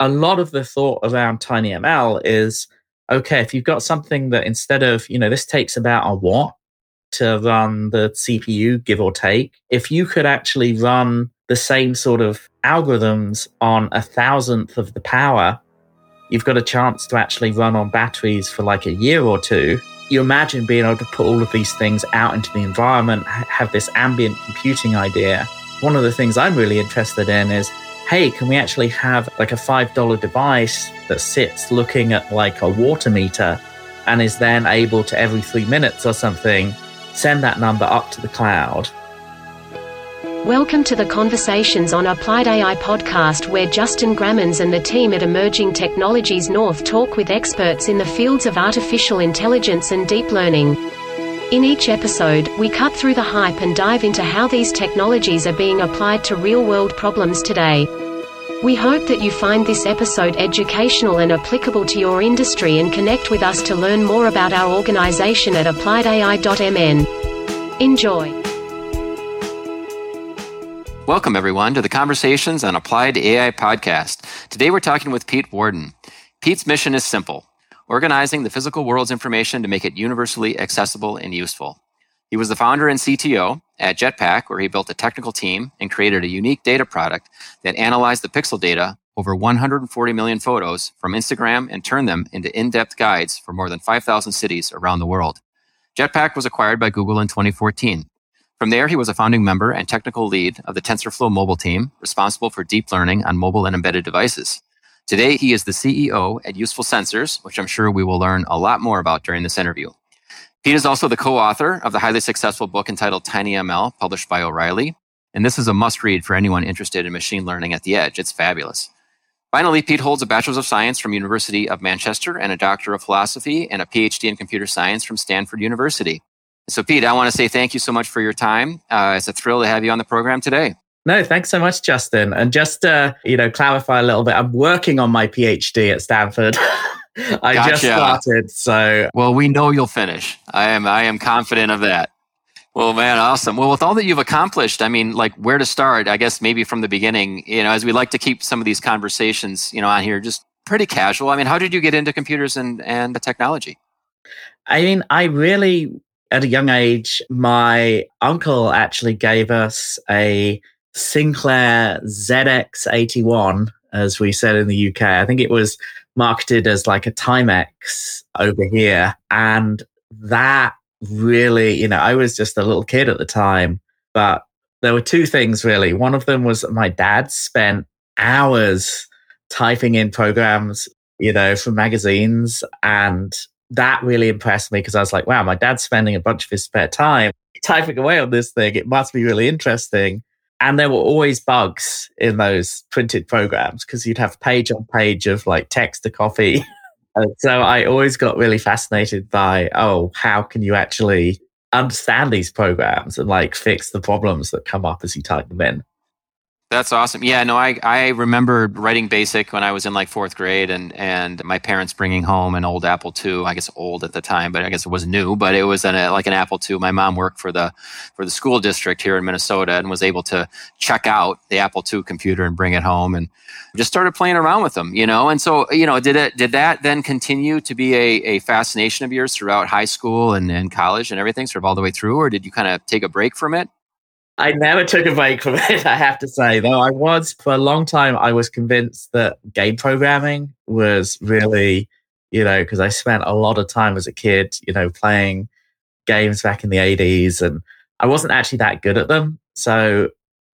a lot of the thought around TinyML is okay, if you've got something that instead of, you know, this takes about a watt to run the CPU, give or take, if you could actually run the same sort of algorithms on a thousandth of the power, you've got a chance to actually run on batteries for like a year or two. You imagine being able to put all of these things out into the environment, have this ambient computing idea. One of the things I'm really interested in is hey, can we actually have like a $5 device that sits looking at like a water meter and is then able to every three minutes or something send that number up to the cloud? Welcome to the Conversations on Applied AI podcast, where Justin Grammens and the team at Emerging Technologies North talk with experts in the fields of artificial intelligence and deep learning. In each episode, we cut through the hype and dive into how these technologies are being applied to real world problems today. We hope that you find this episode educational and applicable to your industry and connect with us to learn more about our organization at appliedai.mn. Enjoy. Welcome, everyone, to the Conversations on Applied AI podcast. Today we're talking with Pete Warden. Pete's mission is simple organizing the physical world's information to make it universally accessible and useful. He was the founder and CTO at Jetpac, where he built a technical team and created a unique data product that analyzed the pixel data over 140 million photos from Instagram and turned them into in depth guides for more than 5,000 cities around the world. Jetpac was acquired by Google in 2014. From there, he was a founding member and technical lead of the TensorFlow mobile team, responsible for deep learning on mobile and embedded devices. Today, he is the CEO at Useful Sensors, which I'm sure we will learn a lot more about during this interview. Pete is also the co-author of the highly successful book entitled TinyML, published by O'Reilly. And this is a must read for anyone interested in machine learning at the edge. It's fabulous. Finally, Pete holds a Bachelor's of Science from University of Manchester and a Doctor of Philosophy and a PhD in Computer Science from Stanford University. So, Pete, I want to say thank you so much for your time. Uh, it's a thrill to have you on the program today. No, thanks so much, Justin. And just to, you know, clarify a little bit, I'm working on my PhD at Stanford. I gotcha. just started, so well, we know you'll finish. I am, I am confident of that. Well, man, awesome. Well, with all that you've accomplished, I mean, like where to start? I guess maybe from the beginning. You know, as we like to keep some of these conversations, you know, on here just pretty casual. I mean, how did you get into computers and and the technology? I mean, I really, at a young age, my uncle actually gave us a Sinclair ZX81, as we said in the UK. I think it was marketed as like a Timex over here. And that really, you know, I was just a little kid at the time, but there were two things really. One of them was my dad spent hours typing in programs, you know, from magazines. And that really impressed me because I was like, wow, my dad's spending a bunch of his spare time typing away on this thing. It must be really interesting. And there were always bugs in those printed programs because you'd have page on page of like text to copy. and so I always got really fascinated by, oh, how can you actually understand these programs and like fix the problems that come up as you type them in? That's awesome. Yeah, no, I, I remember writing BASIC when I was in like fourth grade, and and my parents bringing home an old Apple II. I guess old at the time, but I guess it was new. But it was an, a, like an Apple II. My mom worked for the for the school district here in Minnesota and was able to check out the Apple II computer and bring it home, and just started playing around with them. You know, and so you know, did it did that then continue to be a, a fascination of yours throughout high school and, and college and everything, sort of all the way through, or did you kind of take a break from it? I never took a break from it, I have to say. Though I was, for a long time, I was convinced that game programming was really, you know, because I spent a lot of time as a kid, you know, playing games back in the 80s and I wasn't actually that good at them. So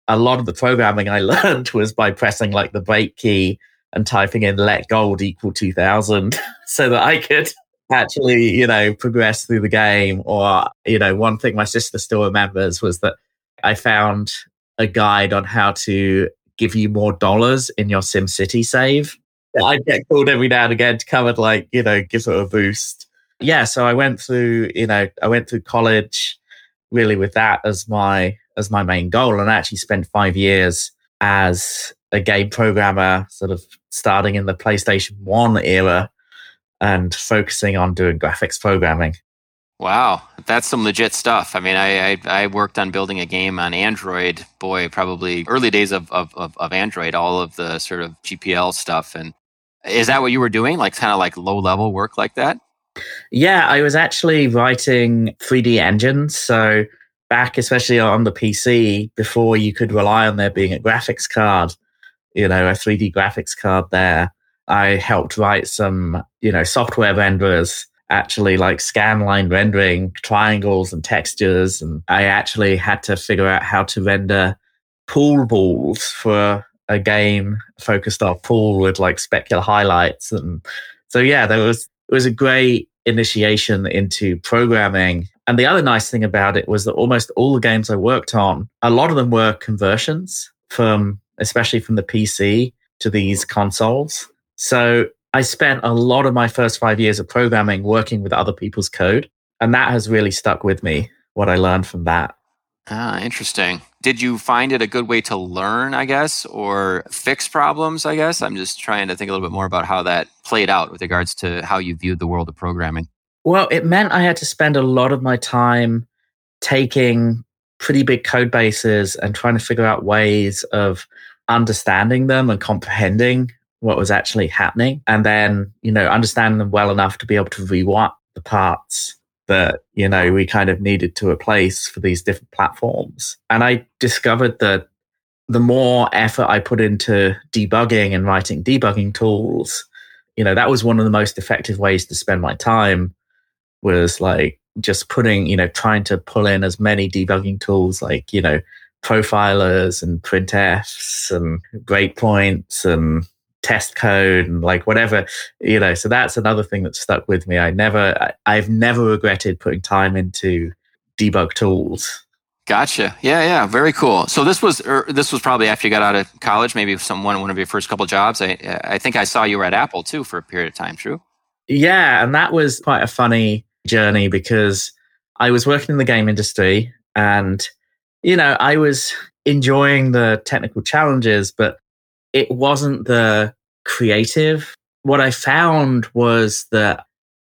a lot of the programming I learned was by pressing like the break key and typing in let gold equal 2000 so that I could actually, you know, progress through the game. Or, you know, one thing my sister still remembers was that I found a guide on how to give you more dollars in your SimCity save. I get called every now and again to come and like, you know, give it a boost. Yeah, so I went through, you know, I went through college really with that as my as my main goal and I actually spent 5 years as a game programmer sort of starting in the PlayStation 1 era and focusing on doing graphics programming. Wow, that's some legit stuff. I mean, I, I, I worked on building a game on Android. Boy, probably early days of, of, of, of Android, all of the sort of GPL stuff. And is that what you were doing? Like kind of like low level work like that? Yeah, I was actually writing 3D engines. So back, especially on the PC, before you could rely on there being a graphics card, you know, a 3D graphics card there, I helped write some, you know, software renderers actually like scanline rendering triangles and textures. And I actually had to figure out how to render pool balls for a game focused on pool with like specular highlights. And so, yeah, there was, it was a great initiation into programming. And the other nice thing about it was that almost all the games I worked on, a lot of them were conversions from, especially from the PC to these consoles. So I spent a lot of my first five years of programming working with other people's code. And that has really stuck with me, what I learned from that. Ah, interesting. Did you find it a good way to learn, I guess, or fix problems, I guess? I'm just trying to think a little bit more about how that played out with regards to how you viewed the world of programming. Well, it meant I had to spend a lot of my time taking pretty big code bases and trying to figure out ways of understanding them and comprehending what was actually happening and then, you know, understand them well enough to be able to rewrite the parts that, you know, we kind of needed to replace for these different platforms. And I discovered that the more effort I put into debugging and writing debugging tools, you know, that was one of the most effective ways to spend my time was like just putting, you know, trying to pull in as many debugging tools like, you know, profilers and printfs and breakpoints and test code and like whatever you know so that's another thing that stuck with me. I never I, have never regretted putting time into debug tools. Gotcha. Yeah yeah. Very cool. So this was er, this was probably after you got out of college maybe someone one of your first couple jobs. I i think i saw you were at apple too for a period of time true? Yeah and that was quite a funny journey because i was working in the game industry and you know i was enjoying the technical challenges but it wasn't the creative. What I found was that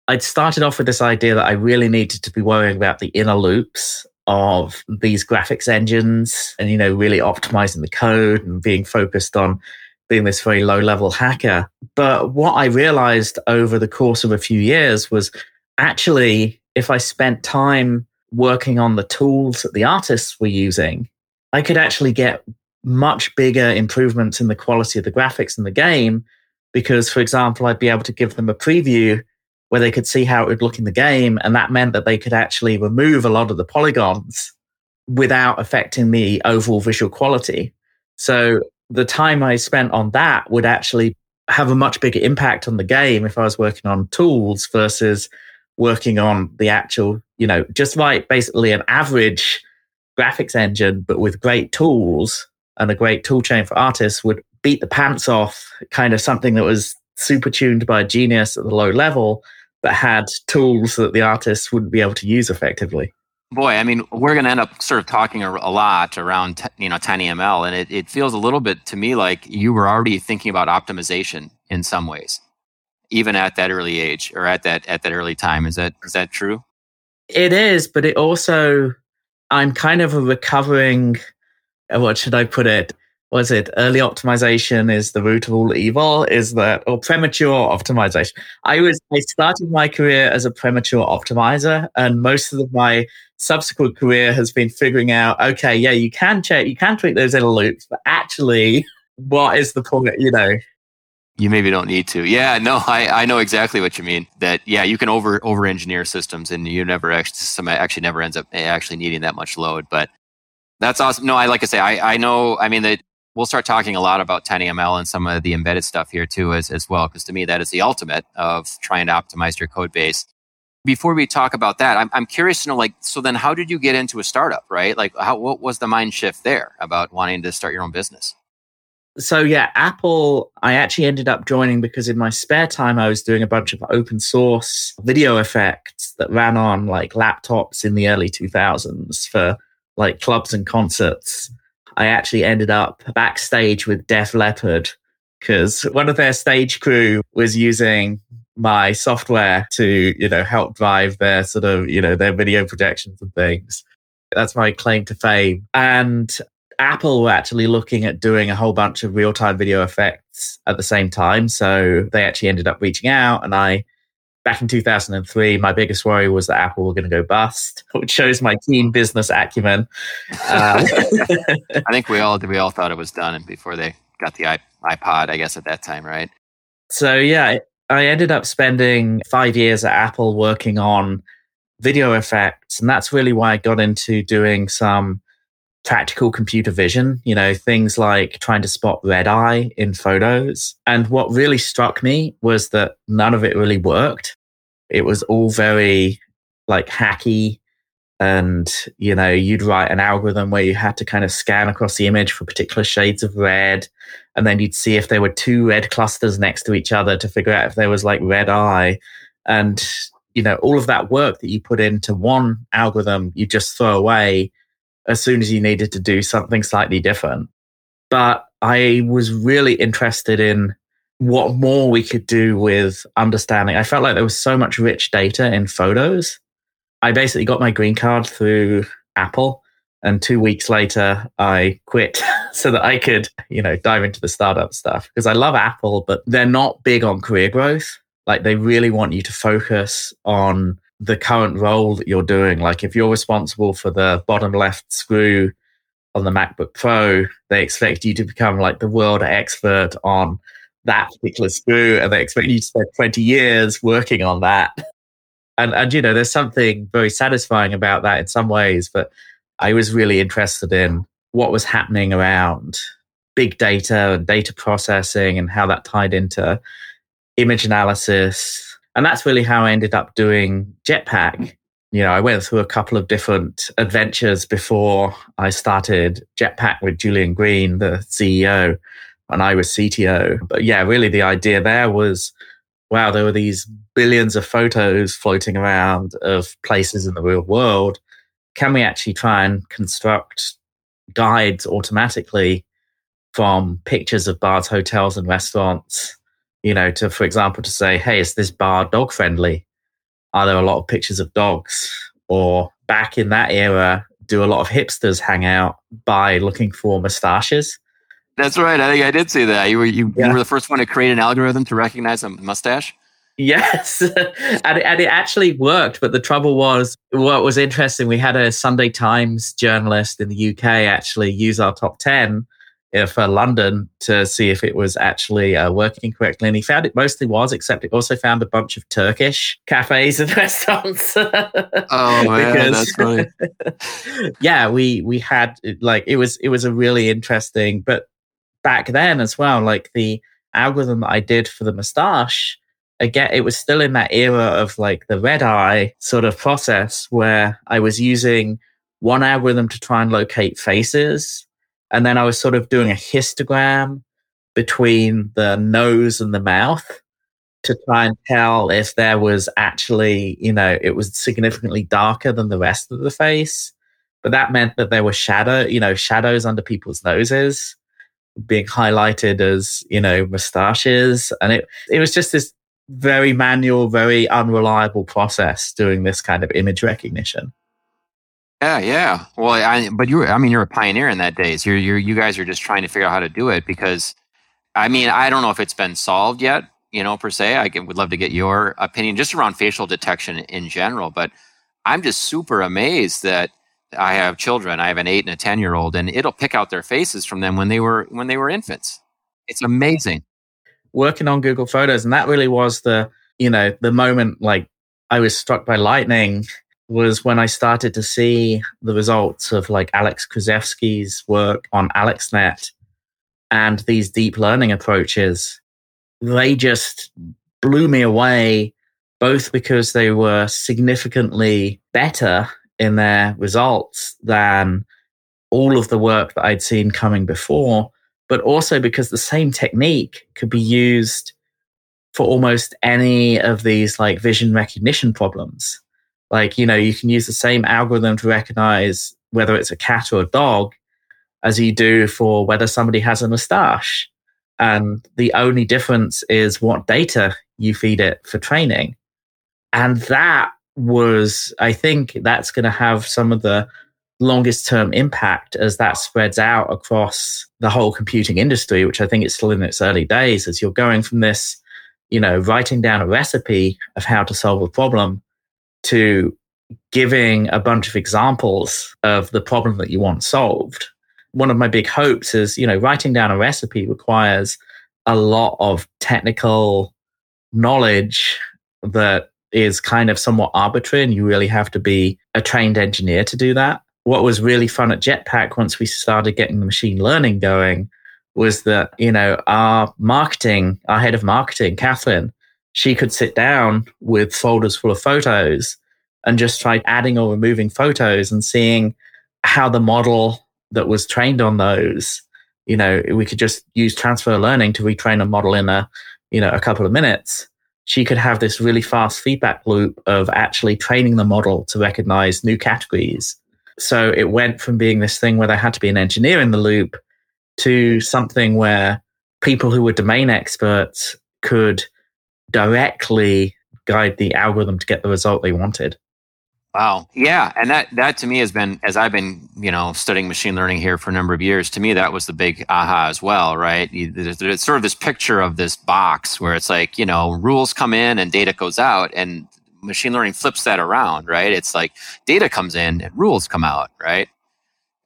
I'd started off with this idea that I really needed to be worrying about the inner loops of these graphics engines and, you know, really optimizing the code and being focused on being this very low level hacker. But what I realized over the course of a few years was actually, if I spent time working on the tools that the artists were using, I could actually get much bigger improvements in the quality of the graphics in the game because, for example, I'd be able to give them a preview where they could see how it would look in the game. And that meant that they could actually remove a lot of the polygons without affecting the overall visual quality. So the time I spent on that would actually have a much bigger impact on the game if I was working on tools versus working on the actual, you know, just like basically an average graphics engine, but with great tools and a great toolchain for artists would beat the pants off kind of something that was super tuned by a genius at the low level, but had tools that the artists wouldn't be able to use effectively. Boy, I mean, we're going to end up sort of talking a, a lot around, you know, TinyML, and it, it feels a little bit to me like you were already thinking about optimization in some ways, even at that early age or at that at that early time. Is that is that true? It is, but it also, I'm kind of a recovering what should I put it? Was it early optimization is the root of all evil? Is that or premature optimization? I was I started my career as a premature optimizer, and most of my subsequent career has been figuring out, okay, yeah, you can check, you can tweak those inner loops, but actually, what is the point? You know, you maybe don't need to. Yeah, no, I, I know exactly what you mean. That yeah, you can over over engineer systems, and you never actually system actually never ends up actually needing that much load. But that's awesome. No, I like to say, I, I know, I mean, that we'll start talking a lot about TinyML and some of the embedded stuff here too, as, as well, because to me, that is the ultimate of trying to optimize your code base. Before we talk about that, I'm, I'm curious to know, like, so then how did you get into a startup, right? Like, how, what was the mind shift there about wanting to start your own business? So, yeah, Apple, I actually ended up joining because in my spare time, I was doing a bunch of open source video effects that ran on like laptops in the early 2000s for like clubs and concerts, I actually ended up backstage with Def Leppard because one of their stage crew was using my software to, you know, help drive their sort of, you know, their video projections and things. That's my claim to fame. And Apple were actually looking at doing a whole bunch of real time video effects at the same time. So they actually ended up reaching out and I back in 2003, my biggest worry was that Apple were going to go bust, which shows my keen business acumen. Uh, I think we all we all thought it was done before they got the iPod, I guess, at that time, right? So yeah, I ended up spending five years at Apple working on video effects, and that's really why I got into doing some practical computer vision, you know, things like trying to spot red eye in photos. And what really struck me was that none of it really worked. It was all very like hacky. And, you know, you'd write an algorithm where you had to kind of scan across the image for particular shades of red. And then you'd see if there were two red clusters next to each other to figure out if there was like red eye. And, you know, all of that work that you put into one algorithm, you just throw away as soon as you needed to do something slightly different. But I was really interested in what more we could do with understanding. I felt like there was so much rich data in photos. I basically got my green card through Apple. And two weeks later, I quit so that I could, you know, dive into the startup stuff because I love Apple, but they're not big on career growth. Like they really want you to focus on the current role that you're doing. Like if you're responsible for the bottom left screw on the MacBook Pro, they expect you to become like the world expert on that particular screw and they expect you to spend 20 years working on that. And, and, you know, there's something very satisfying about that in some ways, but I was really interested in what was happening around big data and data processing and how that tied into image analysis, and that's really how I ended up doing Jetpac. You know, I went through a couple of different adventures before I started Jetpac with Julian Green, the CEO, and I was CTO. But yeah, really the idea there was wow, there were these billions of photos floating around of places in the real world. Can we actually try and construct guides automatically from pictures of bars, hotels, and restaurants you know, to, for example, to say, hey, is this bar dog friendly? Are there a lot of pictures of dogs? Or back in that era, do a lot of hipsters hang out by looking for mustaches? That's right. I think I did see that. You were you, yeah. you were the first one to create an algorithm to recognize a mustache. Yes, and, it, and it actually worked. But the trouble was, what was interesting, we had a Sunday Times journalist in the UK actually use our top ten for London to see if it was actually uh, working correctly. And he found it mostly was, except it also found a bunch of Turkish cafes and restaurants. oh man, that's funny. yeah, we we had like it was it was a really interesting, but back then as well, like the algorithm that I did for the moustache. Again, it was still in that era of like the red eye sort of process where I was using one algorithm to try and locate faces and then I was sort of doing a histogram between the nose and the mouth to try and tell if there was actually, you know, it was significantly darker than the rest of the face. But that meant that there were shadow, you know, shadows under people's noses being highlighted as, you know, mustaches. And it, it was just this very manual, very unreliable process doing this kind of image recognition. Yeah, yeah. Well, I, but you're, I mean, you're a pioneer in that days. You're, you're, you guys are just trying to figure out how to do it because, I mean, I don't know if it's been solved yet, you know, per se. I would love to get your opinion just around facial detection in general. But I'm just super amazed that I have children. I have an eight and a 10 year old, and it'll pick out their faces from them when they were, when they were infants. It's amazing. Working on Google Photos. And that really was the, you know, the moment like I was struck by lightning was when I started to see the results of like Alex Krizhevsky's work on AlexNet and these deep learning approaches. They just blew me away, both because they were significantly better in their results than all of the work that I'd seen coming before, but also because the same technique could be used for almost any of these like vision recognition problems. Like, you know, you can use the same algorithm to recognize whether it's a cat or a dog as you do for whether somebody has a mustache. And the only difference is what data you feed it for training. And that was, I think that's going to have some of the longest term impact as that spreads out across the whole computing industry, which I think is still in its early days, as you're going from this, you know, writing down a recipe of how to solve a problem to giving a bunch of examples of the problem that you want solved. One of my big hopes is, you know, writing down a recipe requires a lot of technical knowledge that is kind of somewhat arbitrary and you really have to be a trained engineer to do that what was really fun at Jetpac once we started getting the machine learning going was that, you know, our marketing, our head of marketing, Catherine, she could sit down with folders full of photos and just try adding or removing photos and seeing how the model that was trained on those, you know, we could just use transfer learning to retrain a model in a, you know, a couple of minutes. She could have this really fast feedback loop of actually training the model to recognize new categories so it went from being this thing where there had to be an engineer in the loop to something where people who were domain experts could directly guide the algorithm to get the result they wanted. Wow. Yeah. And that, that to me has been, as I've been, you know, studying machine learning here for a number of years, to me, that was the big aha as well, right? It's sort of this picture of this box where it's like, you know, rules come in and data goes out. And machine learning flips that around, right? It's like data comes in and rules come out, right?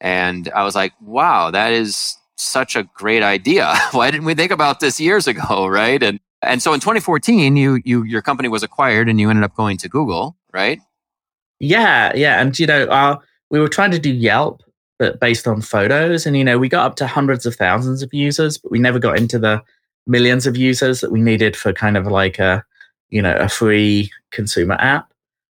And I was like, wow, that is such a great idea. Why didn't we think about this years ago, right? And and so in 2014, you you your company was acquired and you ended up going to Google, right? Yeah, yeah, and you know, uh, we were trying to do Yelp, but based on photos, and you know, we got up to hundreds of thousands of users, but we never got into the millions of users that we needed for kind of like a you know, a free consumer app.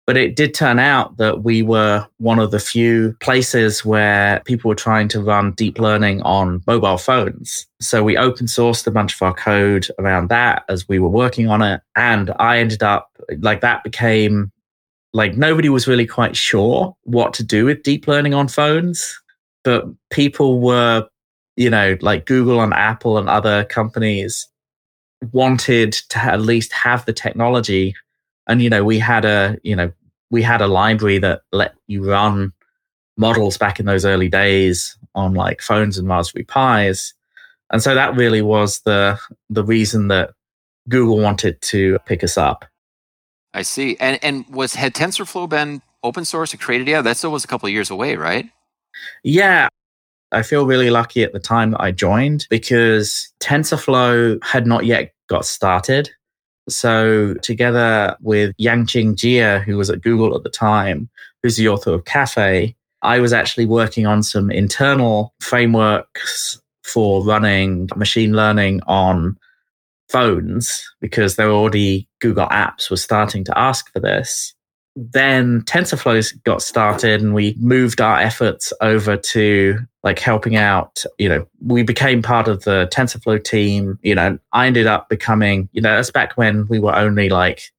But it did turn out that we were one of the few places where people were trying to run deep learning on mobile phones. So we open sourced a bunch of our code around that as we were working on it. And I ended up like that became like nobody was really quite sure what to do with deep learning on phones. But people were, you know, like Google and Apple and other companies wanted to at least have the technology and you know we had a you know we had a library that let you run models back in those early days on like phones and raspberry pis and so that really was the the reason that google wanted to pick us up i see. And and was had tensorflow been open source and created yeah that still was a couple of years away right? Yeah. I feel really lucky at the time that I joined because TensorFlow had not yet got started. So, together with Yangqing Jia, who was at Google at the time, who's the author of Caffe, I was actually working on some internal frameworks for running machine learning on phones because there were already Google apps were starting to ask for this then TensorFlow got started and we moved our efforts over to like helping out, you know, we became part of the TensorFlow team. You know, I ended up becoming, you know, that's back when we were only like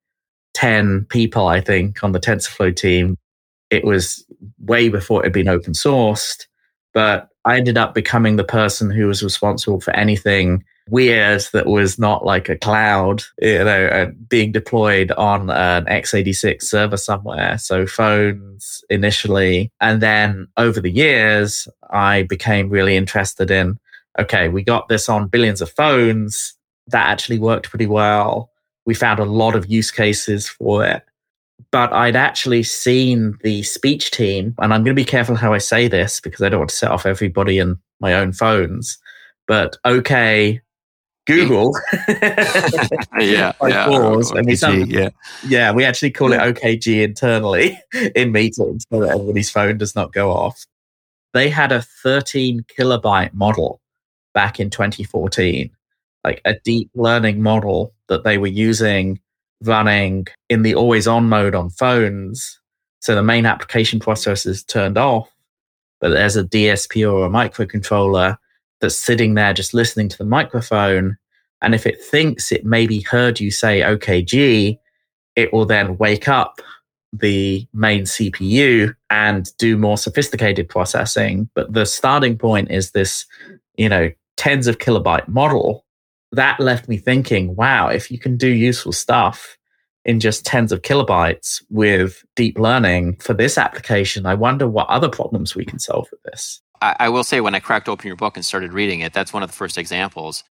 10 people, I think, on the TensorFlow team. It was way before it had been open sourced, but I ended up becoming the person who was responsible for anything weird that was not like a cloud, you know, uh, being deployed on an x86 server somewhere. So phones initially. And then over the years, I became really interested in okay, we got this on billions of phones. That actually worked pretty well. We found a lot of use cases for it. But I'd actually seen the speech team, and I'm going to be careful how I say this because I don't want to set off everybody in my own phones. But OK Google. yeah, yeah, and we yeah, yeah. We actually call it OKG internally in meetings so that everybody's phone does not go off. They had a 13 kilobyte model back in 2014, like a deep learning model that they were using running in the always on mode on phones. So the main application processor is turned off, but there's a DSP or a microcontroller that's sitting there just listening to the microphone. And if it thinks it maybe heard you say OKG, it will then wake up the main CPU and do more sophisticated processing. But the starting point is this, you know, tens of kilobyte model that left me thinking, wow, if you can do useful stuff in just tens of kilobytes with deep learning for this application, I wonder what other problems we can solve with this. I, I will say, when I cracked open your book and started reading it, that's one of the first examples.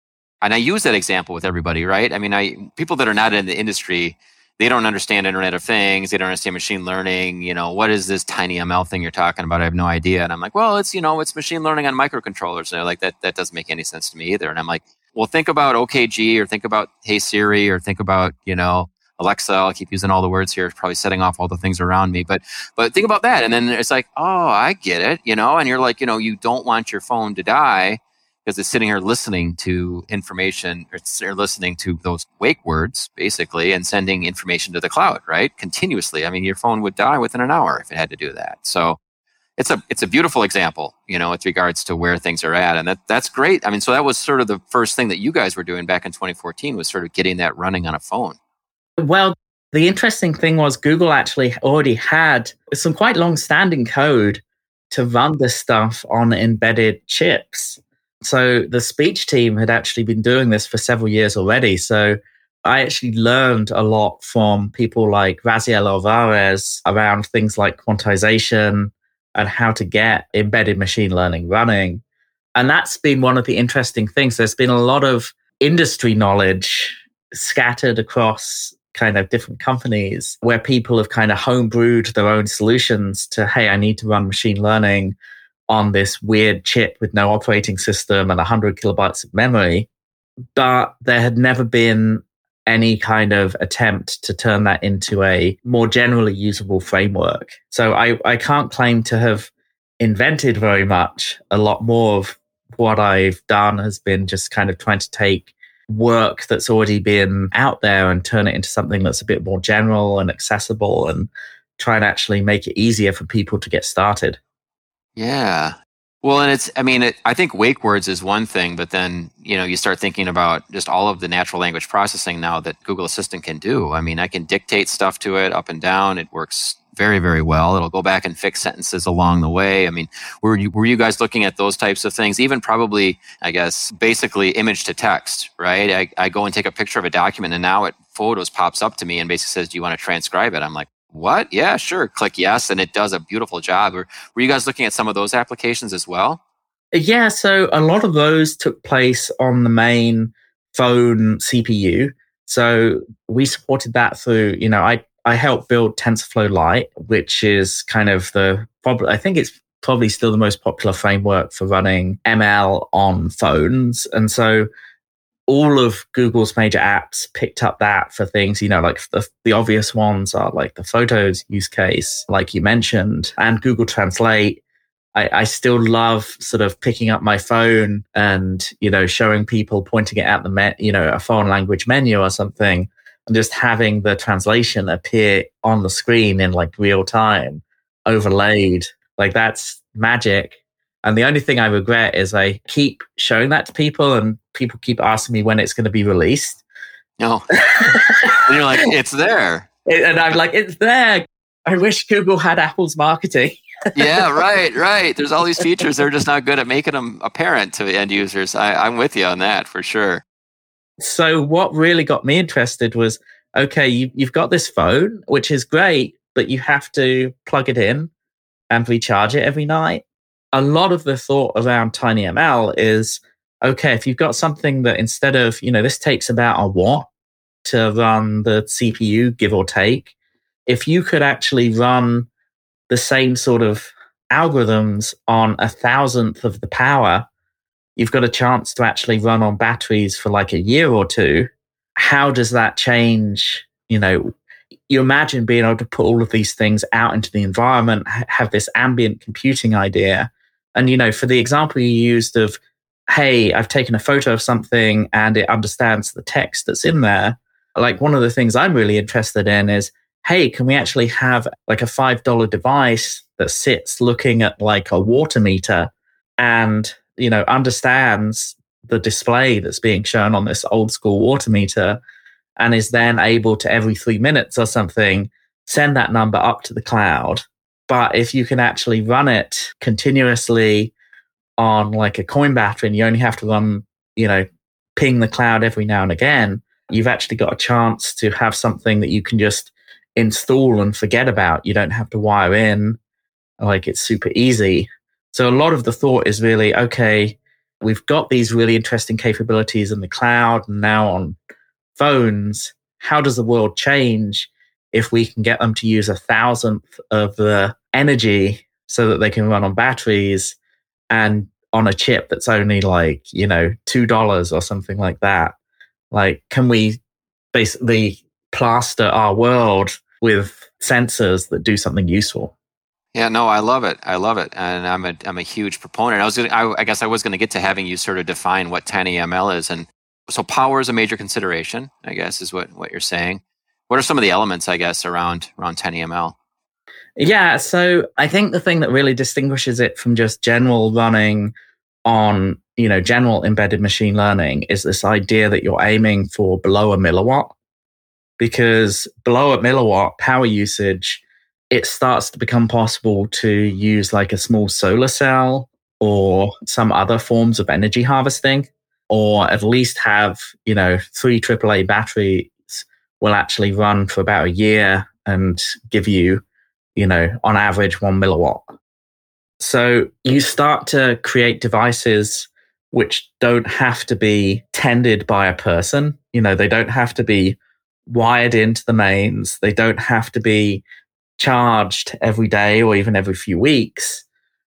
And I use that example with everybody, right? I mean, I people that are not in the industry, they don't understand Internet of Things, they don't understand machine learning. You know, what is this tiny ML thing you're talking about? I have no idea. And I'm like, well, it's you know, it's machine learning on microcontrollers. And they're like, that that doesn't make any sense to me either. And I'm like, well, think about OKG or think about Hey Siri or think about you know Alexa. I'll keep using all the words here, probably setting off all the things around me. But but think about that, and then it's like, oh, I get it, you know. And you're like, you know, you don't want your phone to die because it's sitting here listening to information or listening to those wake words basically and sending information to the cloud, right? Continuously. I mean, your phone would die within an hour if it had to do that. So it's a it's a beautiful example, you know, with regards to where things are at, and that that's great. I mean, so that was sort of the first thing that you guys were doing back in 2014 was sort of getting that running on a phone. Well, the interesting thing was Google actually already had some quite long-standing code to run this stuff on embedded chips. So the speech team had actually been doing this for several years already. So I actually learned a lot from people like Raziel Alvarez around things like quantization and how to get embedded machine learning running. And that's been one of the interesting things. There's been a lot of industry knowledge scattered across kind of different companies where people have kind of homebrewed their own solutions to, hey, I need to run machine learning on this weird chip with no operating system and 100 kilobytes of memory. But there had never been any kind of attempt to turn that into a more generally usable framework. So I, I can't claim to have invented very much. A lot more of what I've done has been just kind of trying to take work that's already been out there and turn it into something that's a bit more general and accessible and try and actually make it easier for people to get started. Yeah. Well, and it's, I mean, it, I think wake words is one thing, but then, you know, you start thinking about just all of the natural language processing now that Google Assistant can do. I mean, I can dictate stuff to it up and down. It works very, very well. It'll go back and fix sentences along the way. I mean, were you, were you guys looking at those types of things? Even probably, I guess, basically image to text, right? I, I go and take a picture of a document and now it photos pops up to me and basically says, do you want to transcribe it? I'm like, what? Yeah, sure. Click yes, and it does a beautiful job. Or were you guys looking at some of those applications as well? Uh, yeah, so a lot of those took place on the main phone CPU. So we supported that through, you know, I, I helped build TensorFlow Lite, which is kind of the, probably, I think it's probably still the most popular framework for running ML on phones. And so all of Google's major apps picked up that for things, you know, like the, the obvious ones are like the photos use case, like you mentioned, and Google Translate. I, I still love sort of picking up my phone and, you know, showing people pointing it at the, me- you know, a foreign language menu or something just having the translation appear on the screen in like real time overlaid. Like that's magic. And the only thing I regret is I keep showing that to people and people keep asking me when it's going to be released. No. Oh. and you're like, it's there. And I'm like, it's there. I wish Google had Apple's marketing. yeah, right, right. There's all these features. They're just not good at making them apparent to the end users. I, I'm with you on that for sure. So, what really got me interested was okay, you, you've got this phone, which is great, but you have to plug it in and recharge it every night. A lot of the thought around TinyML is okay, if you've got something that instead of, you know, this takes about a watt to run the CPU, give or take, if you could actually run the same sort of algorithms on a thousandth of the power, you've got a chance to actually run on batteries for like a year or two. How does that change? You know, you imagine being able to put all of these things out into the environment, have this ambient computing idea, and, you know, for the example you used of, hey, I've taken a photo of something and it understands the text that's in there. Like one of the things I'm really interested in is, hey, can we actually have like a $5 device that sits looking at like a water meter and, you know, understands the display that's being shown on this old school water meter and is then able to every three minutes or something send that number up to the cloud but if you can actually run it continuously on like a coin battery and you only have to run, you know, ping the cloud every now and again, you've actually got a chance to have something that you can just install and forget about. You don't have to wire in. Like it's super easy. So a lot of the thought is really, okay, we've got these really interesting capabilities in the cloud and now on phones. How does the world change if we can get them to use a thousandth of the energy so that they can run on batteries and on a chip that's only like, you know, $2 or something like that? Like, can we basically plaster our world with sensors that do something useful? Yeah, no, I love it. I love it, and I'm a I'm a huge proponent. I was gonna, I, I guess I was going to get to having you sort of define what TinyML is, and so power is a major consideration. I guess is what what you're saying. What are some of the elements, I guess, around around TinyML? Yeah, so I think the thing that really distinguishes it from just general running on, you know, general embedded machine learning is this idea that you're aiming for below a milliwatt. Because below a milliwatt power usage, it starts to become possible to use like a small solar cell or some other forms of energy harvesting, or at least have, you know, three AAA batteries will actually run for about a year and give you, you know, on average one milliwatt. So you start to create devices which don't have to be tended by a person. You know, they don't have to be wired into the mains. They don't have to be charged every day or even every few weeks.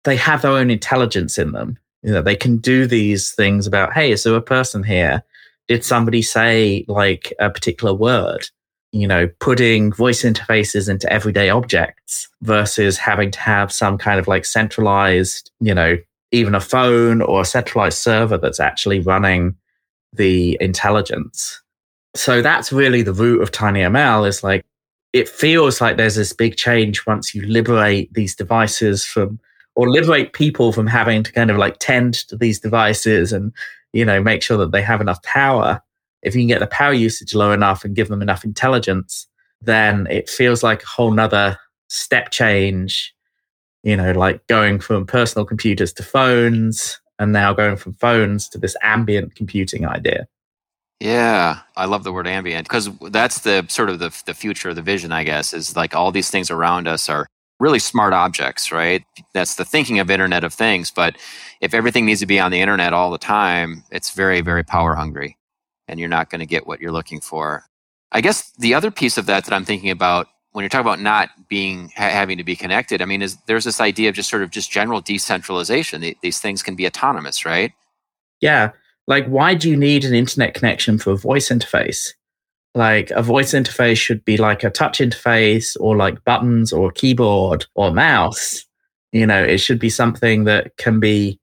They have their own intelligence in them. You know, they can do these things about, hey, is there a person here? Did somebody say like a particular word? You know, putting voice interfaces into everyday objects versus having to have some kind of like centralized, you know, even a phone or a centralized server that's actually running the intelligence. So that's really the root of TinyML is like it feels like there's this big change once you liberate these devices from or liberate people from having to kind of like tend to these devices and you know make sure that they have enough power. If you can get the power usage low enough and give them enough intelligence then it feels like a whole nother step change you know like going from personal computers to phones and now going from phones to this ambient computing idea yeah, I love the word ambient because that's the sort of the, the future, of the vision, I guess, is like all these things around us are really smart objects, right? That's the thinking of Internet of Things. But if everything needs to be on the internet all the time, it's very, very power hungry and you're not going to get what you're looking for. I guess the other piece of that that I'm thinking about when you're talking about not being ha- having to be connected, I mean, is there's this idea of just sort of just general decentralization. these things can be autonomous, right? Yeah. Like, why do you need an internet connection for a voice interface? Like, a voice interface should be like a touch interface or like buttons or keyboard or mouse. You know, it should be something that can be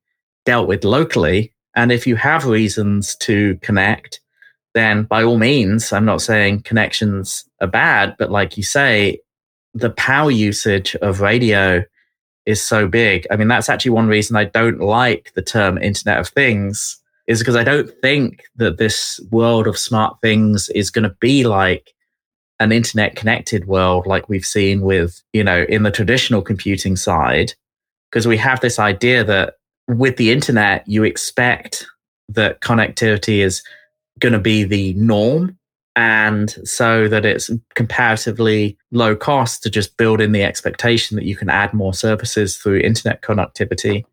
dealt with locally. And if you have reasons to connect, then by all means, I'm not saying connections are bad, but like you say, the power usage of radio is so big. I mean, that's actually one reason I don't like the term Internet of Things is because I don't think that this world of smart things is going to be like an internet connected world like we've seen with, you know, in the traditional computing side. Because we have this idea that with the internet, you expect that connectivity is going to be the norm. And so that it's comparatively low cost to just build in the expectation that you can add more services through internet connectivity.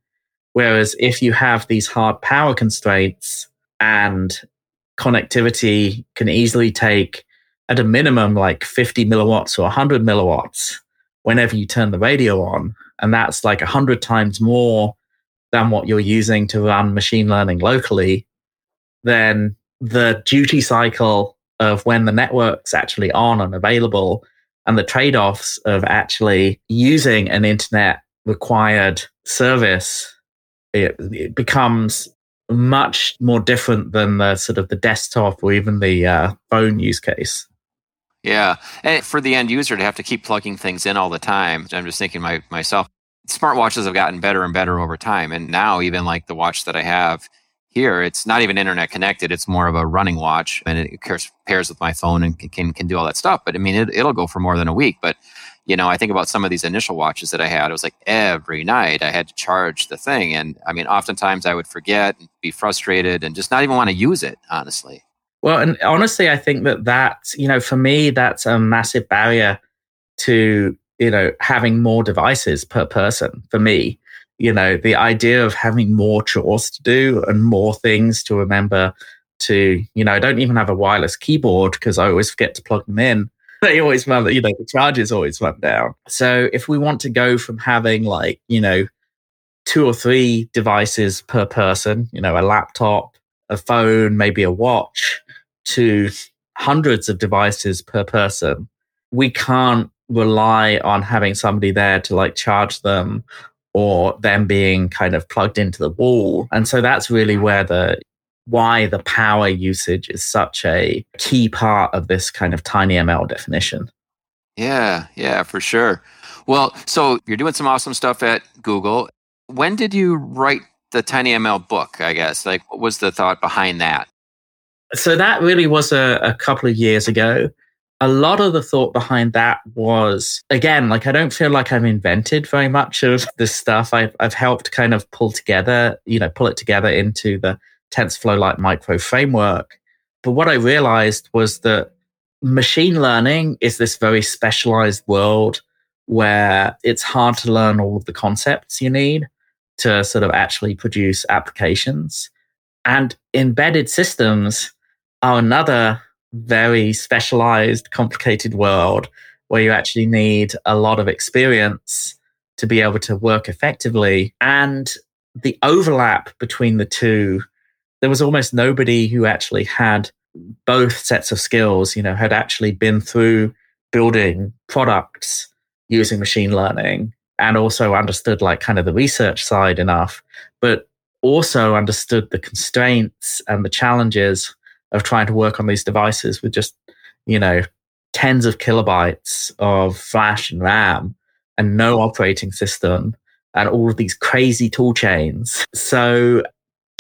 Whereas if you have these hard power constraints and connectivity can easily take at a minimum like 50 milliwatts or 100 milliwatts whenever you turn the radio on. And that's like 100 times more than what you're using to run machine learning locally. Then the duty cycle of when the network's actually on and available and the trade offs of actually using an internet required service it, it becomes much more different than the sort of the desktop or even the uh, phone use case. Yeah, and for the end user to have to keep plugging things in all the time, I'm just thinking my, myself. Smartwatches have gotten better and better over time, and now even like the watch that I have, here. It's not even internet connected. It's more of a running watch and it pairs, with my phone and can, can do all that stuff. But I mean, it, it'll go for more than a week. But, you know, I think about some of these initial watches that I had. It was like every night I had to charge the thing. And I mean, oftentimes I would forget and be frustrated and just not even want to use it, honestly. Well, and honestly, I think that that, you know, for me, that's a massive barrier to, you know, having more devices per person for me you know, the idea of having more chores to do and more things to remember to, you know, I don't even have a wireless keyboard because I always forget to plug them in. They always run, you know, the charges always run down. So if we want to go from having like, you know, two or three devices per person, you know, a laptop, a phone, maybe a watch, to hundreds of devices per person, we can't rely on having somebody there to like charge them or them being kind of plugged into the wall. And so that's really where the why the power usage is such a key part of this kind of tiny ML definition. Yeah, yeah, for sure. Well, so you're doing some awesome stuff at Google. When did you write the Tiny ML book, I guess? Like, what was the thought behind that? So that really was a, a couple of years ago a lot of the thought behind that was again like i don't feel like i've invented very much of this stuff i've, I've helped kind of pull together you know pull it together into the tensorflow Lite micro framework but what i realized was that machine learning is this very specialized world where it's hard to learn all of the concepts you need to sort of actually produce applications and embedded systems are another very specialized, complicated world where you actually need a lot of experience to be able to work effectively. And the overlap between the two, there was almost nobody who actually had both sets of skills, you know, had actually been through building products using machine learning and also understood like kind of the research side enough, but also understood the constraints and the challenges of trying to work on these devices with just, you know, tens of kilobytes of flash and RAM and no operating system and all of these crazy tool chains. So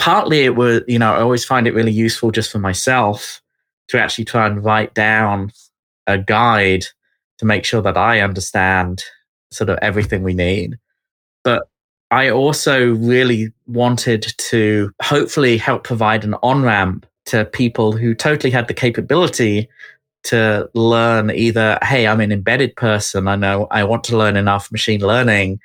partly it was, you know, I always find it really useful just for myself to actually try and write down a guide to make sure that I understand sort of everything we need. But I also really wanted to hopefully help provide an on ramp to people who totally had the capability to learn either, hey, I'm an embedded person. I know I want to learn enough machine learning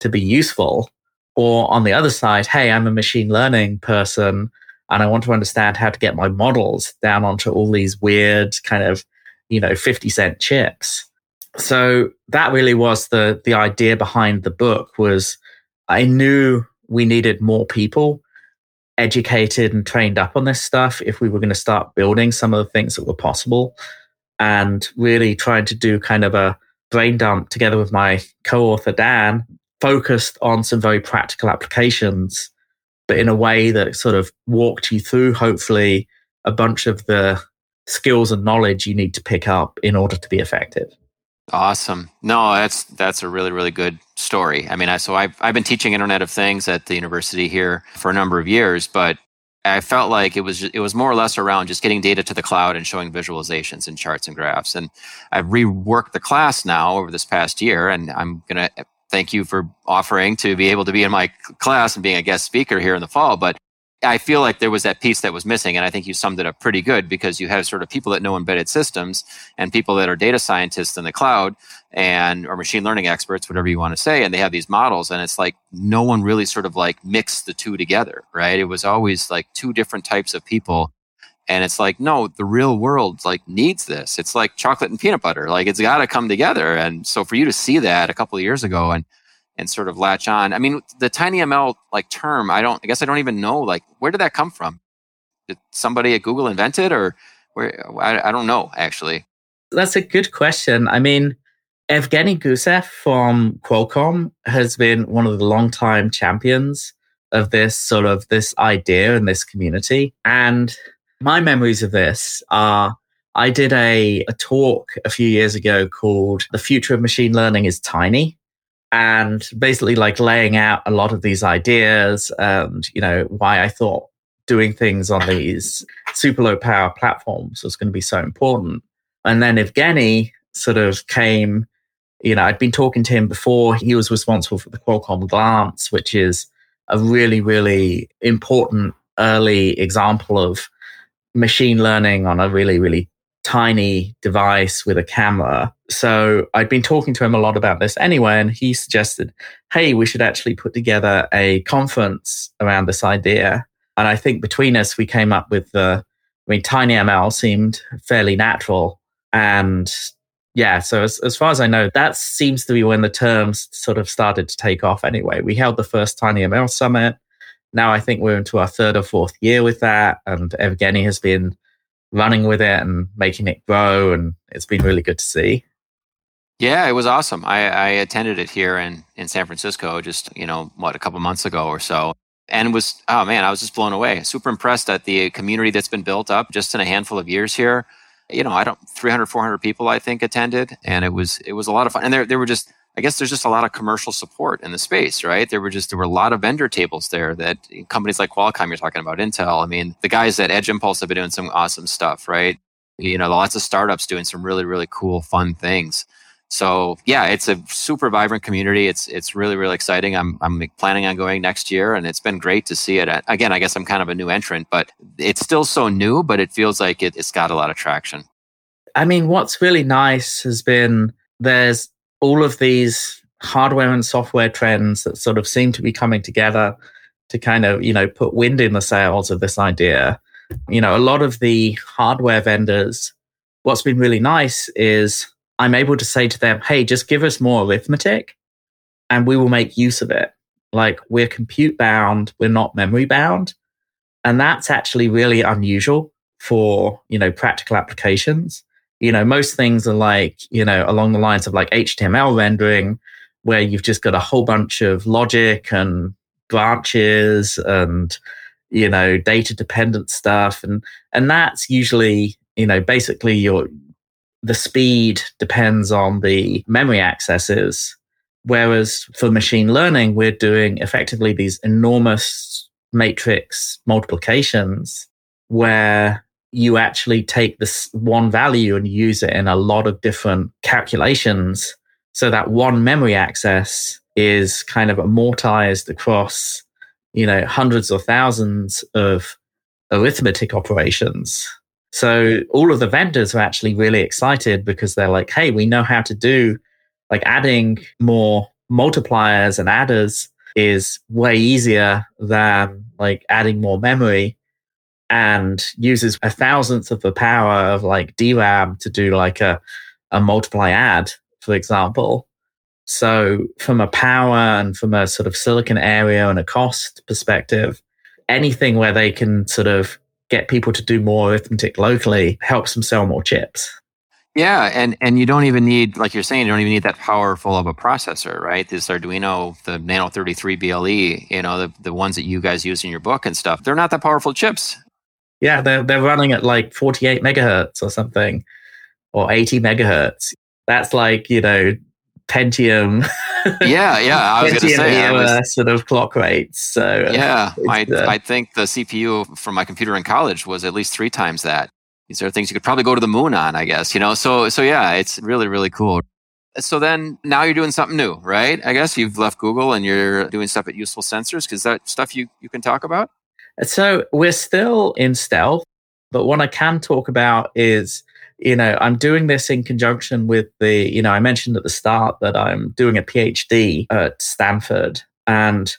to be useful. Or on the other side, hey, I'm a machine learning person and I want to understand how to get my models down onto all these weird kind of, you know, 50 cent chips. So that really was the the idea behind the book was I knew we needed more people educated and trained up on this stuff if we were going to start building some of the things that were possible and really trying to do kind of a brain dump together with my co-author Dan focused on some very practical applications but in a way that sort of walked you through hopefully a bunch of the skills and knowledge you need to pick up in order to be effective Awesome. No, that's that's a really really good story. I mean, I, so I've I've been teaching Internet of Things at the university here for a number of years, but I felt like it was it was more or less around just getting data to the cloud and showing visualizations and charts and graphs. And I've reworked the class now over this past year, and I'm gonna thank you for offering to be able to be in my class and being a guest speaker here in the fall. But I feel like there was that piece that was missing. And I think you summed it up pretty good because you have sort of people that know embedded systems and people that are data scientists in the cloud and or machine learning experts, whatever you want to say. And they have these models. And it's like no one really sort of like mixed the two together, right? It was always like two different types of people. And it's like, no, the real world like needs this. It's like chocolate and peanut butter. Like it's got to come together. And so for you to see that a couple of years ago and and sort of latch on. I mean, the tiny ML like term, I don't, I guess I don't even know, like, where did that come from? Did somebody at Google invent it or where, I, I don't know actually. That's a good question. I mean, Evgeny Gusev from Qualcomm has been one of the long-time champions of this sort of this idea and this community. And my memories of this are I did a, a talk a few years ago called The Future of Machine Learning is Tiny and basically like laying out a lot of these ideas and you know why i thought doing things on these super low power platforms was going to be so important. And then Evgeny sort of came, you know, I'd been talking to him before. He was responsible for the Qualcomm Glance, which is a really, really important early example of machine learning on a really, really tiny device with a camera. So I'd been talking to him a lot about this anyway, and he suggested, hey, we should actually put together a conference around this idea. And I think between us, we came up with the, I mean, TinyML seemed fairly natural. And yeah, so as, as far as I know, that seems to be when the terms sort of started to take off anyway. We held the first TinyML summit. Now I think we're into our third or fourth year with that. And Evgeny has been running with it and making it grow. And it's been really good to see. Yeah, it was awesome. I, I attended it here in, in San Francisco just, you know, what, a couple months ago or so. And was, oh man, I was just blown away. Super impressed at the community that's been built up just in a handful of years here. You know, I don't, 300, 400 people, I think, attended. And it was, it was a lot of fun. And there, there were just, I guess there's just a lot of commercial support in the space, right? There were just there were a lot of vendor tables there that companies like Qualcomm, you're talking about Intel. I mean, the guys at Edge Impulse have been doing some awesome stuff, right? You know, lots of startups doing some really really cool, fun things. So yeah, it's a super vibrant community. It's it's really really exciting. I'm I'm planning on going next year, and it's been great to see it. Again, I guess I'm kind of a new entrant, but it's still so new, but it feels like it, it's got a lot of traction. I mean, what's really nice has been there's all of these hardware and software trends that sort of seem to be coming together to kind of, you know, put wind in the sails of this idea. You know, a lot of the hardware vendors, what's been really nice is I'm able to say to them, hey, just give us more arithmetic and we will make use of it. Like we're compute bound, we're not memory bound. And that's actually really unusual for, you know, practical applications you know, most things are like, you know, along the lines of like HTML rendering, where you've just got a whole bunch of logic and branches and, you know, data dependent stuff. And, and that's usually, you know, basically your, the speed depends on the memory accesses. Whereas for machine learning, we're doing effectively these enormous matrix multiplications where you actually take this one value and use it in a lot of different calculations. So that one memory access is kind of amortized across, you know, hundreds or thousands of arithmetic operations. So all of the vendors are actually really excited because they're like, hey, we know how to do like adding more multipliers and adders is way easier than like adding more memory and uses a thousandth of the power of like DRAM to do like a, a multiply add, for example. So from a power and from a sort of silicon area and a cost perspective, anything where they can sort of get people to do more arithmetic locally helps them sell more chips. Yeah, and and you don't even need, like you're saying, you don't even need that powerful of a processor, right? This Arduino, the Nano 33 BLE, you know, the, the ones that you guys use in your book and stuff, they're not that powerful chips. Yeah, they're they're running at like 48 megahertz or something, or 80 megahertz. That's like you know Pentium. yeah, yeah. I was going to say was, sort of clock rates. So yeah, I uh, I think the CPU from my computer in college was at least three times that. These are things you could probably go to the moon on, I guess. You know, so so yeah, it's really really cool. So then now you're doing something new, right? I guess you've left Google and you're doing stuff at Useful Sensors because that stuff you you can talk about. So we're still in stealth, but what I can talk about is, you know, I'm doing this in conjunction with the, you know, I mentioned at the start that I'm doing a PhD at Stanford. And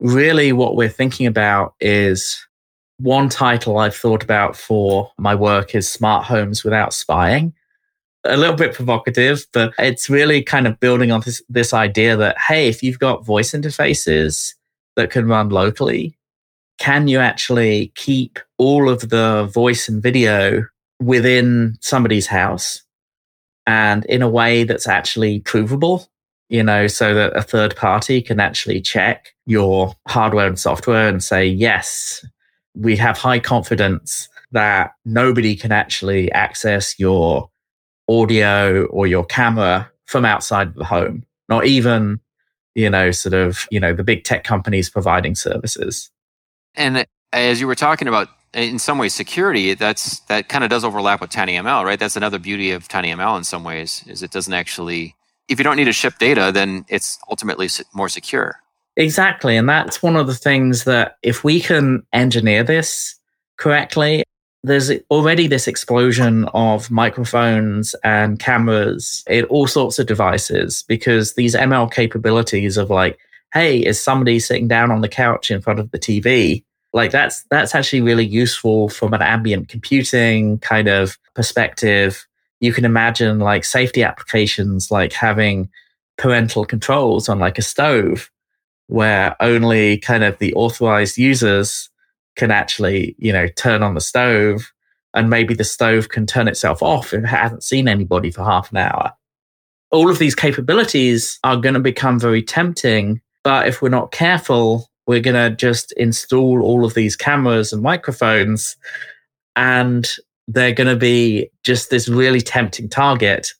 really what we're thinking about is one title I've thought about for my work is Smart Homes Without Spying. A little bit provocative, but it's really kind of building on this, this idea that, hey, if you've got voice interfaces that can run locally, can you actually keep all of the voice and video within somebody's house and in a way that's actually provable? You know, so that a third party can actually check your hardware and software and say, yes, we have high confidence that nobody can actually access your audio or your camera from outside the home, not even, you know, sort of, you know, the big tech companies providing services. And uh, as you were talking about uh, in some ways security that's that kind of does overlap with tinyml right? That's another beauty of tinyml in some ways is it doesn't actually if you don't need to ship data then it's ultimately more secure. Exactly and that's one of the things that if we can engineer this correctly there's already this explosion of microphones and cameras in all sorts of devices because these ml capabilities of like hey is somebody sitting down on the couch in front of the tv like that's that's actually really useful from an ambient computing kind of perspective. You can imagine like safety applications like having parental controls on like a stove where only kind of the authorized users can actually you know turn on the stove and maybe the stove can turn itself off if it hasn't seen anybody for half an hour. All of these capabilities are going to become very tempting but if we're not careful we're going to just install all of these cameras and microphones and they're going to be just this really tempting target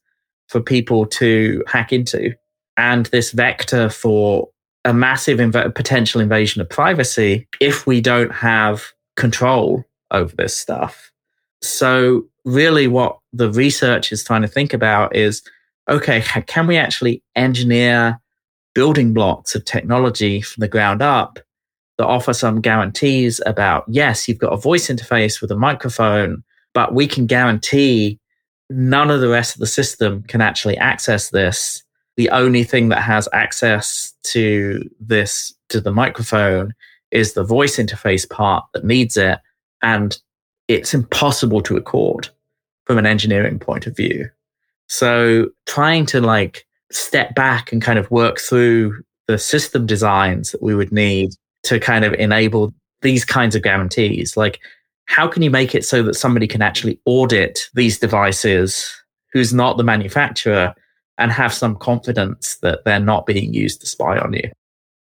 for people to hack into and this vector for a massive inv- potential invasion of privacy if we don't have control over this stuff. So, really, what the research is trying to think about is okay, can we actually engineer building blocks of technology from the ground up that offer some guarantees about yes, you've got a voice interface with a microphone, but we can guarantee none of the rest of the system can actually access this. The only thing that has access to this, to the microphone, is the voice interface part that needs it. And it's impossible to record from an engineering point of view. So trying to like step back and kind of work through the system designs that we would need to kind of enable these kinds of guarantees. Like, how can you make it so that somebody can actually audit these devices who's not the manufacturer and have some confidence that they're not being used to spy on you?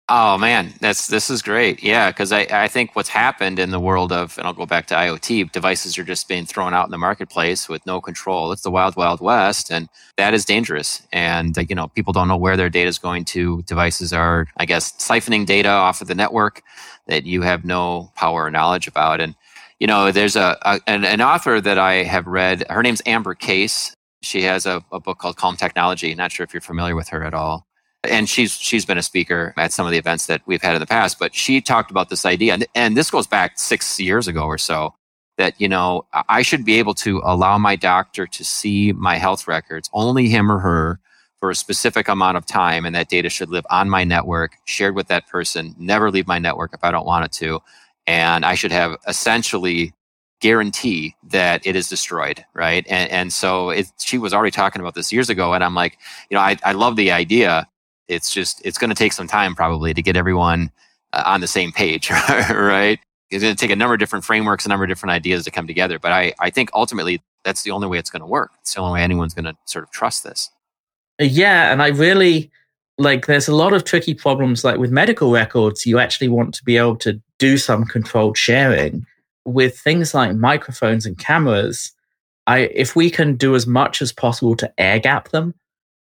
Oh man, that's this is great. Yeah, because I, I think what's happened in the world of, and I'll go back to IoT, devices are just being thrown out in the marketplace with no control. It's the wild, wild west, and that is dangerous. And uh, you know, people don't know where their data is going to. Devices are, I guess, siphoning data off of the network that you have no power or knowledge about. And you know, there's a, a an, an author that I have read. Her name's Amber Case. She has a, a book called Calm Technology. Not sure if you're familiar with her at all and she's she's been a speaker at some of the events that we've had in the past but she talked about this idea. And, and this goes back six years ago or so that you know i should be able to allow my doctor to see my health records only him or her for a specific amount of time and that data should live on my network shared with that person never leave my network if i don't want it to. And i should have essentially guarantee that it is destroyed right? And, and so it, she was already talking about this years ago and i'm like you know i, I love the idea it's just it's going to take some time probably to get everyone uh, on the same page right? It's going to take a number of different frameworks a number of different ideas to come together but i i think ultimately that's the only way it's going to work. It's the only way anyone's going to sort of trust this. Yeah and i really like there's a lot of tricky problems like with medical records you actually want to be able to do some controlled sharing. With things like microphones and cameras i if we can do as much as possible to air gap them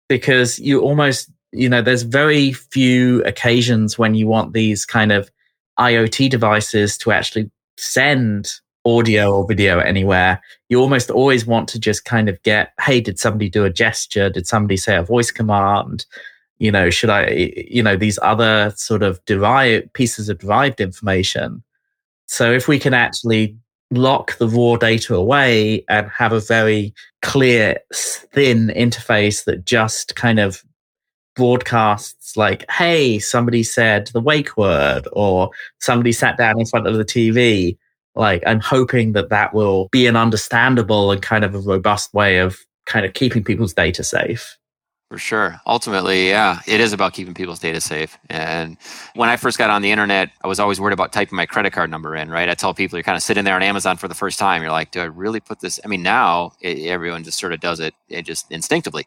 because you almost you know, there's very few occasions when you want these kind of IoT devices to actually send audio or video anywhere. You almost always want to just kind of get, hey, did somebody do a gesture? Did somebody say a voice command? You know, should I, you know, these other sort of derived pieces of derived information. So if we can actually lock the raw data away and have a very clear, thin interface that just kind of broadcasts like, hey, somebody said the wake word, or somebody sat down in front of the TV. Like, I'm hoping that that will be an understandable and kind of a robust way of kind of keeping people's data safe. For sure. Ultimately, yeah, it is about keeping people's data safe. And when I first got on the internet, I was always worried about typing my credit card number in, right? I tell people you're kind of sitting there on Amazon for the first time. You're like, do I really put this? I mean, now it, everyone just sort of does it, it just instinctively.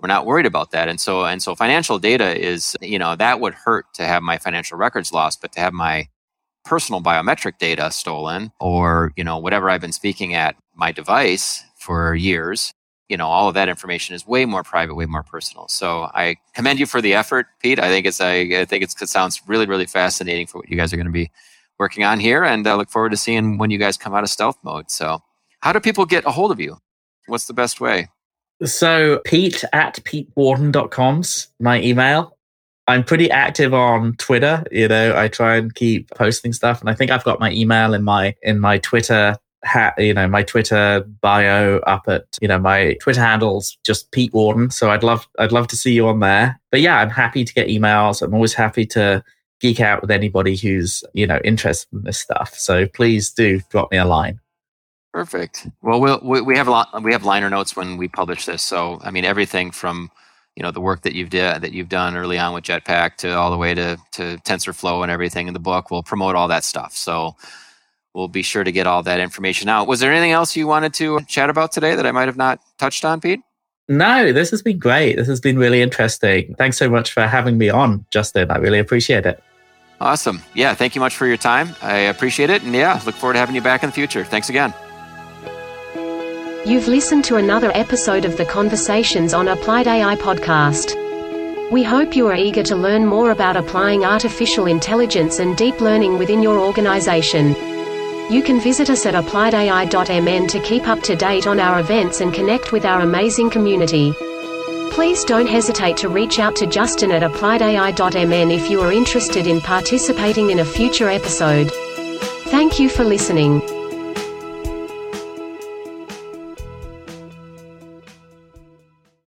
We're not worried about that. And so, and so financial data is, you know, that would hurt to have my financial records lost, but to have my personal biometric data stolen or, you know, whatever I've been speaking at my device for years you know all of that information is way more private way more personal so i commend you for the effort pete i think it's i, I think it's, it sounds really really fascinating for what you guys are going to be working on here, and I look forward to seeing when you guys come out of stealth mode. So, how do people get a hold of you? What's the best way? So, Pete at petewarden.com's my email. I'm pretty active on Twitter. You know, I try and keep posting stuff, and I think I've got my email in my in my Twitter hat. You know, my Twitter bio up at you know my Twitter handles just Pete Warden. So I'd love I'd love to see you on there. But yeah, I'm happy to get emails. I'm always happy to geek out with anybody who's you know interested in this stuff. So please do drop me a line. Perfect. Well, we'll we have a lot. We have liner notes when we publish this. So I mean, everything from you know the work that you've did that you've done early on with Jetpac to all the way to to TensorFlow and everything in the book. We'll promote all that stuff. So we'll be sure to get all that information out. Was there anything else you wanted to chat about today that I might have not touched on, Pete? No, this has been great. This has been really interesting. Thanks so much for having me on, Justin. I really appreciate it. Awesome. Yeah, thank you much for your time. I appreciate it. And yeah, look forward to having you back in the future. Thanks again. You've listened to another episode of the Conversations on Applied AI podcast. We hope you are eager to learn more about applying artificial intelligence and deep learning within your organization. You can visit us at appliedai.mn to keep up to date on our events and connect with our amazing community. Please don't hesitate to reach out to Justin at appliedai.mn if you are interested in participating in a future episode. Thank you for listening.